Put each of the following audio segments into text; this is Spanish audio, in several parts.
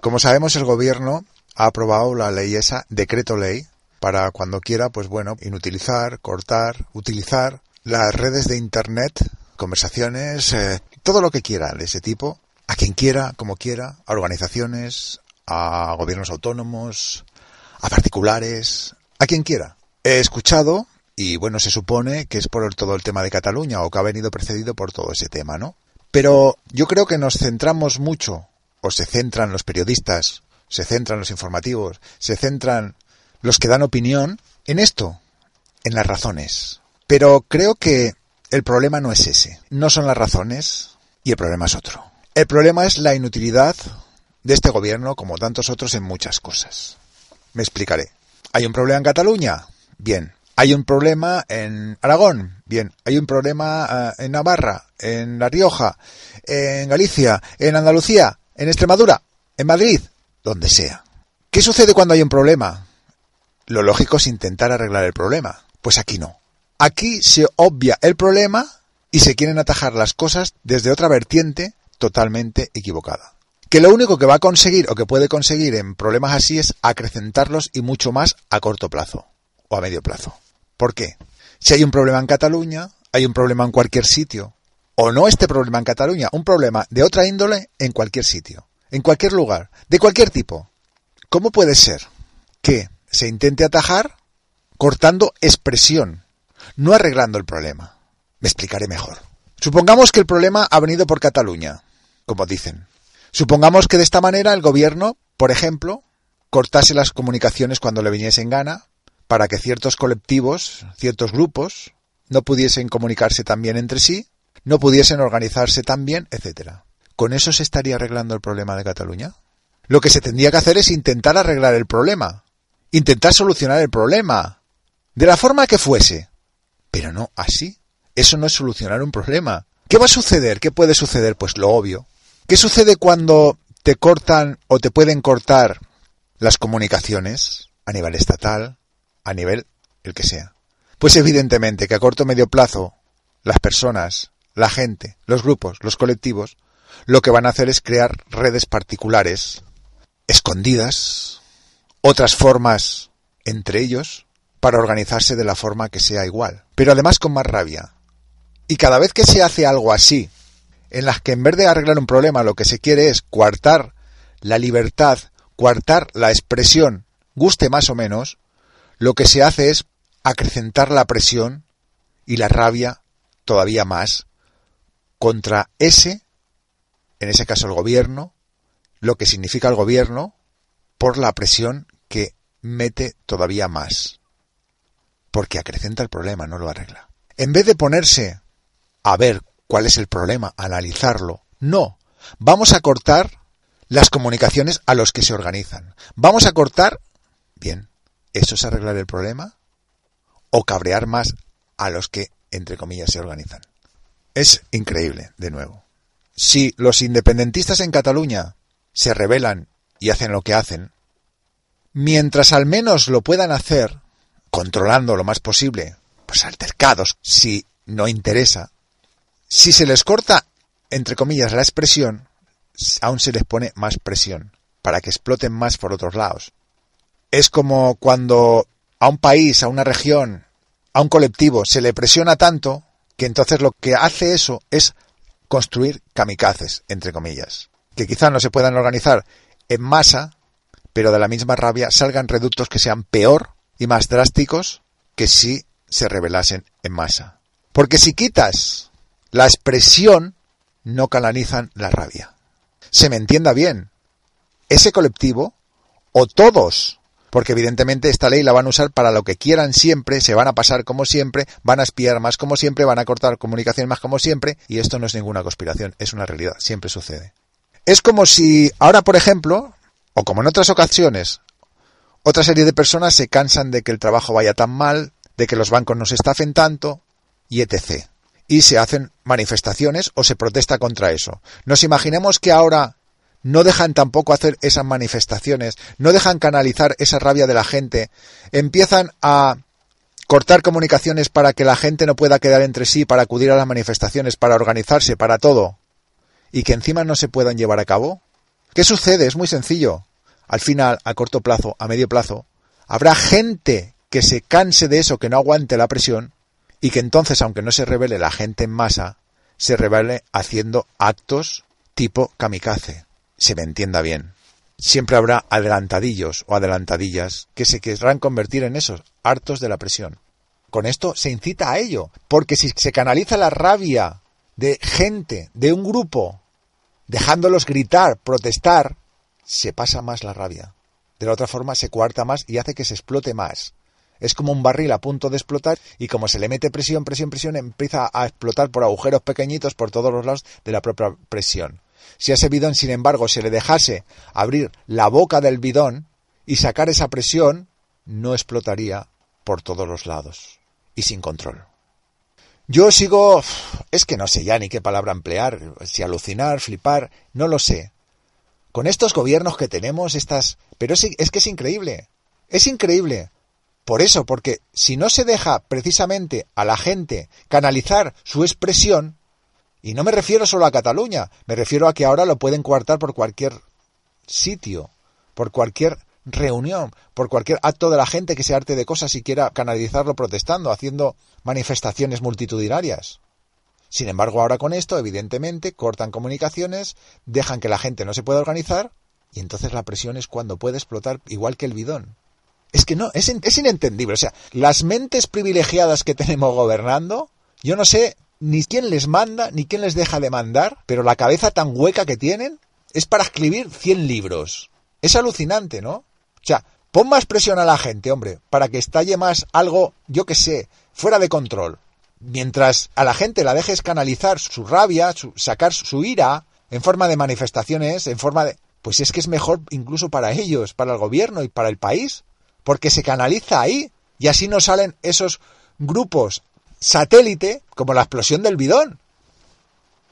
Como sabemos, el gobierno ha aprobado la ley esa, decreto ley, para cuando quiera, pues bueno, inutilizar, cortar, utilizar las redes de internet, conversaciones, eh, todo lo que quiera de ese tipo, a quien quiera, como quiera, a organizaciones, a gobiernos autónomos, a particulares, a quien quiera. He escuchado, y bueno, se supone que es por todo el tema de Cataluña o que ha venido precedido por todo ese tema, ¿no? Pero yo creo que nos centramos mucho o se centran los periodistas, se centran los informativos, se centran los que dan opinión en esto, en las razones. Pero creo que el problema no es ese, no son las razones y el problema es otro. El problema es la inutilidad de este gobierno como tantos otros en muchas cosas. Me explicaré. ¿Hay un problema en Cataluña? Bien. ¿Hay un problema en Aragón? Bien. ¿Hay un problema eh, en Navarra? ¿En La Rioja? ¿En Galicia? ¿En Andalucía? En Extremadura, en Madrid, donde sea. ¿Qué sucede cuando hay un problema? Lo lógico es intentar arreglar el problema. Pues aquí no. Aquí se obvia el problema y se quieren atajar las cosas desde otra vertiente totalmente equivocada. Que lo único que va a conseguir o que puede conseguir en problemas así es acrecentarlos y mucho más a corto plazo o a medio plazo. ¿Por qué? Si hay un problema en Cataluña, hay un problema en cualquier sitio, o no este problema en Cataluña, un problema de otra índole en cualquier sitio, en cualquier lugar, de cualquier tipo. ¿Cómo puede ser que se intente atajar cortando expresión, no arreglando el problema? Me explicaré mejor. Supongamos que el problema ha venido por Cataluña, como dicen. Supongamos que de esta manera el gobierno, por ejemplo, cortase las comunicaciones cuando le viniese en gana para que ciertos colectivos, ciertos grupos, no pudiesen comunicarse también entre sí no pudiesen organizarse tan bien, etcétera. ¿Con eso se estaría arreglando el problema de Cataluña? Lo que se tendría que hacer es intentar arreglar el problema, intentar solucionar el problema, de la forma que fuese. Pero no así. Eso no es solucionar un problema. ¿Qué va a suceder? ¿Qué puede suceder? Pues lo obvio. ¿Qué sucede cuando te cortan o te pueden cortar las comunicaciones a nivel estatal, a nivel el que sea? Pues evidentemente que a corto o medio plazo las personas la gente, los grupos, los colectivos, lo que van a hacer es crear redes particulares, escondidas, otras formas entre ellos, para organizarse de la forma que sea igual, pero además con más rabia. Y cada vez que se hace algo así, en las que en vez de arreglar un problema lo que se quiere es coartar la libertad, coartar la expresión, guste más o menos, lo que se hace es acrecentar la presión y la rabia todavía más contra ese, en ese caso el gobierno, lo que significa el gobierno, por la presión que mete todavía más. Porque acrecenta el problema, no lo arregla. En vez de ponerse a ver cuál es el problema, analizarlo, no. Vamos a cortar las comunicaciones a los que se organizan. Vamos a cortar, bien, ¿eso es arreglar el problema? ¿O cabrear más a los que, entre comillas, se organizan? Es increíble, de nuevo. Si los independentistas en Cataluña se rebelan y hacen lo que hacen, mientras al menos lo puedan hacer, controlando lo más posible, pues altercados, si no interesa, si se les corta, entre comillas, la expresión, aún se les pone más presión, para que exploten más por otros lados. Es como cuando a un país, a una región, a un colectivo se le presiona tanto que entonces lo que hace eso es construir kamikazes, entre comillas, que quizá no se puedan organizar en masa, pero de la misma rabia salgan reductos que sean peor y más drásticos que si se rebelasen en masa. Porque si quitas la expresión, no canalizan la rabia. Se me entienda bien. Ese colectivo, o todos porque evidentemente esta ley la van a usar para lo que quieran siempre, se van a pasar como siempre, van a espiar más como siempre, van a cortar comunicación más como siempre, y esto no es ninguna conspiración, es una realidad, siempre sucede. Es como si ahora, por ejemplo, O como en otras ocasiones, otra serie de personas se cansan de que el trabajo vaya tan mal, de que los bancos nos estafen tanto, y etc. Y se hacen manifestaciones o se protesta contra eso. Nos imaginemos que ahora no dejan tampoco hacer esas manifestaciones, no dejan canalizar esa rabia de la gente, empiezan a cortar comunicaciones para que la gente no pueda quedar entre sí, para acudir a las manifestaciones, para organizarse, para todo, y que encima no se puedan llevar a cabo? ¿Qué sucede? Es muy sencillo. Al final, a corto plazo, a medio plazo, habrá gente que se canse de eso, que no aguante la presión, y que entonces, aunque no se revele la gente en masa, se revele haciendo actos tipo kamikaze. Se me entienda bien. Siempre habrá adelantadillos o adelantadillas que se querrán convertir en esos, hartos de la presión. Con esto se incita a ello, porque si se canaliza la rabia de gente, de un grupo, dejándolos gritar, protestar, se pasa más la rabia. De la otra forma se cuarta más y hace que se explote más. Es como un barril a punto de explotar y como se le mete presión, presión, presión, empieza a explotar por agujeros pequeñitos por todos los lados de la propia presión. Si a ese bidón, sin embargo, se le dejase abrir la boca del bidón y sacar esa presión, no explotaría por todos los lados y sin control. Yo sigo, es que no sé ya ni qué palabra emplear, si alucinar, flipar, no lo sé. Con estos gobiernos que tenemos, estas... Pero es, es que es increíble, es increíble. Por eso, porque si no se deja precisamente a la gente canalizar su expresión, y no me refiero solo a Cataluña, me refiero a que ahora lo pueden coartar por cualquier sitio, por cualquier reunión, por cualquier acto de la gente que se arte de cosas y quiera canalizarlo protestando, haciendo manifestaciones multitudinarias. Sin embargo, ahora con esto, evidentemente, cortan comunicaciones, dejan que la gente no se pueda organizar, y entonces la presión es cuando puede explotar igual que el bidón. Es que no, es, es inentendible. O sea, las mentes privilegiadas que tenemos gobernando, yo no sé ni quién les manda, ni quién les deja de mandar, pero la cabeza tan hueca que tienen es para escribir 100 libros. Es alucinante, ¿no? O sea, pon más presión a la gente, hombre, para que estalle más algo, yo que sé, fuera de control. Mientras a la gente la dejes canalizar su rabia, sacar su ira en forma de manifestaciones, en forma de... Pues es que es mejor incluso para ellos, para el gobierno y para el país, porque se canaliza ahí y así no salen esos grupos satélite como la explosión del bidón.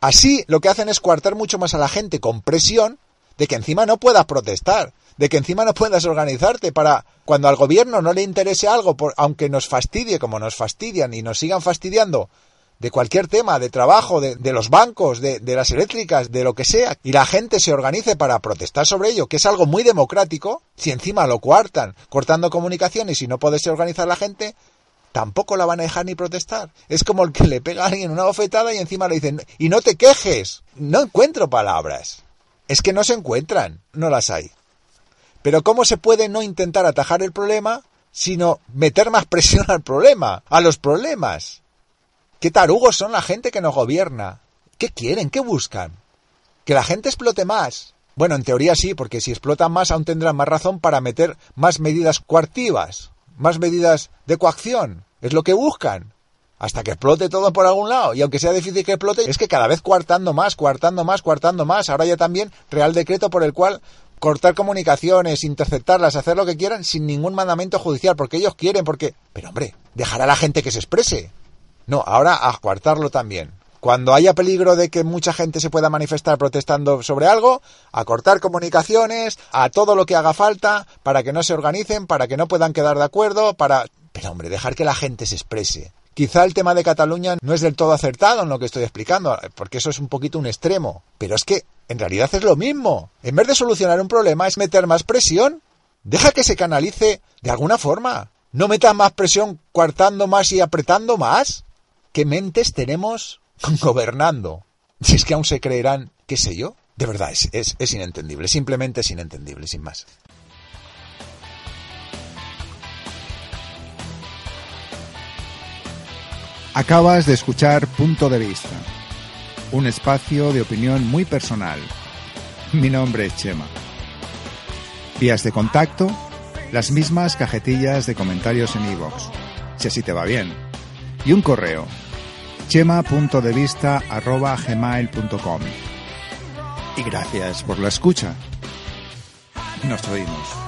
Así lo que hacen es coartar mucho más a la gente con presión de que encima no puedas protestar, de que encima no puedas organizarte para cuando al gobierno no le interese algo, por, aunque nos fastidie como nos fastidian y nos sigan fastidiando de cualquier tema, de trabajo, de, los bancos, de, de, las eléctricas, de lo que sea, y la gente se organice para protestar sobre ello, que es algo muy democrático, si encima lo coartan, cortando comunicaciones y no puede organizar la gente, tampoco la van a dejar ni protestar. Es como el que le pega a alguien una bofetada y encima le dicen, y no te quejes. No encuentro palabras. Es que no se encuentran, no las hay. Pero ¿cómo se puede no intentar atajar el problema, sino meter más presión al problema, a los problemas? ¿Qué tarugos son la gente que nos gobierna? ¿Qué quieren? ¿Qué buscan? ¿Que la gente explote más? Bueno, en teoría sí, porque si explotan más aún tendrán más razón para meter más medidas coartivas más medidas de coacción. Es lo que buscan. Hasta que explote todo por algún lado. Y aunque sea difícil que explote, es que cada vez coartando más, coartando más, coartando más. Ahora ya también Real Decreto por el cual cortar comunicaciones, interceptarlas, hacer lo que quieran sin ningún mandamiento judicial, porque ellos quieren, porque... Pero hombre, dejar a la gente que se exprese. No, ahora a coartarlo también. Cuando haya peligro de que mucha gente se pueda manifestar protestando sobre algo, a cortar comunicaciones, a todo lo que haga falta, para que no se organicen, para que no puedan quedar de acuerdo, para... Pero hombre, dejar que la gente se exprese. Quizá el tema de Cataluña no es del todo acertado en lo que estoy explicando, porque eso es un poquito un extremo. Pero es que en realidad es lo mismo. En vez de solucionar un problema es meter más presión. Deja que se canalice de alguna forma. No metas más presión coartando más y apretando más. ¿Qué mentes tenemos gobernando. Si es que aún se creerán, qué sé yo. De verdad, es, es, inentendible. Simplemente es inentendible, sin más. Acabas de escuchar Punto de Vista, un espacio de opinión muy personal. Mi nombre es Chema. Vías de contacto, las mismas cajetillas de comentarios en iVoox, si así te va bien. Y un correo, chema.devista.gmail.com Y gracias por la escucha. Nos oímos.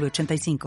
906985.